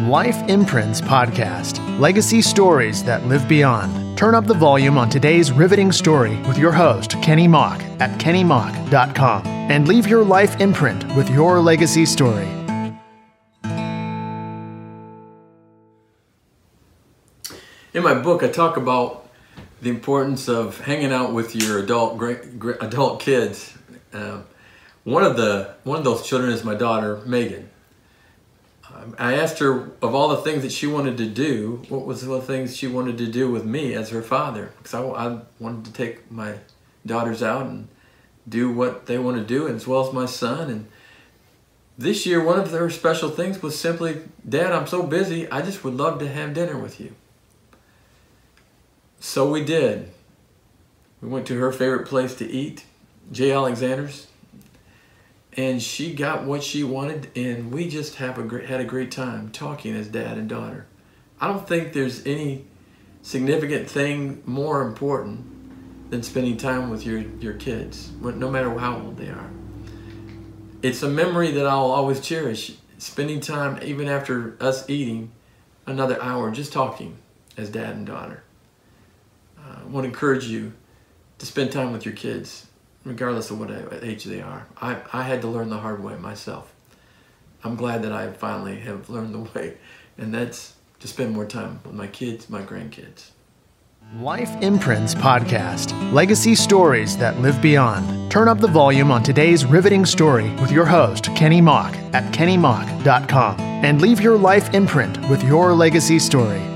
Life Imprints Podcast Legacy Stories That Live Beyond. Turn up the volume on today's riveting story with your host, Kenny Mock, at kennymock.com, and leave your life imprint with your legacy story. In my book, I talk about the importance of hanging out with your adult great, great adult kids. Um, one of the one of those children is my daughter Megan. I asked her of all the things that she wanted to do, what was the things she wanted to do with me as her father? Because I, I wanted to take my daughters out and do what they want to do, as well as my son. And this year, one of their special things was simply, Dad, I'm so busy, I just would love to have dinner with you. So we did. We went to her favorite place to eat, J. Alexander's, and she got what she wanted, and we just have a great, had a great time talking as dad and daughter. I don't think there's any significant thing more important than spending time with your, your kids, no matter how old they are. It's a memory that I'll always cherish. Spending time, even after us eating, another hour just talking as dad and daughter. Uh, I want to encourage you to spend time with your kids, regardless of what age they are. I, I had to learn the hard way myself. I'm glad that I finally have learned the way, and that's to spend more time with my kids, my grandkids. Life Imprints Podcast Legacy Stories That Live Beyond. Turn up the volume on today's riveting story with your host, Kenny Mock, at kennymock.com, and leave your life imprint with your legacy story.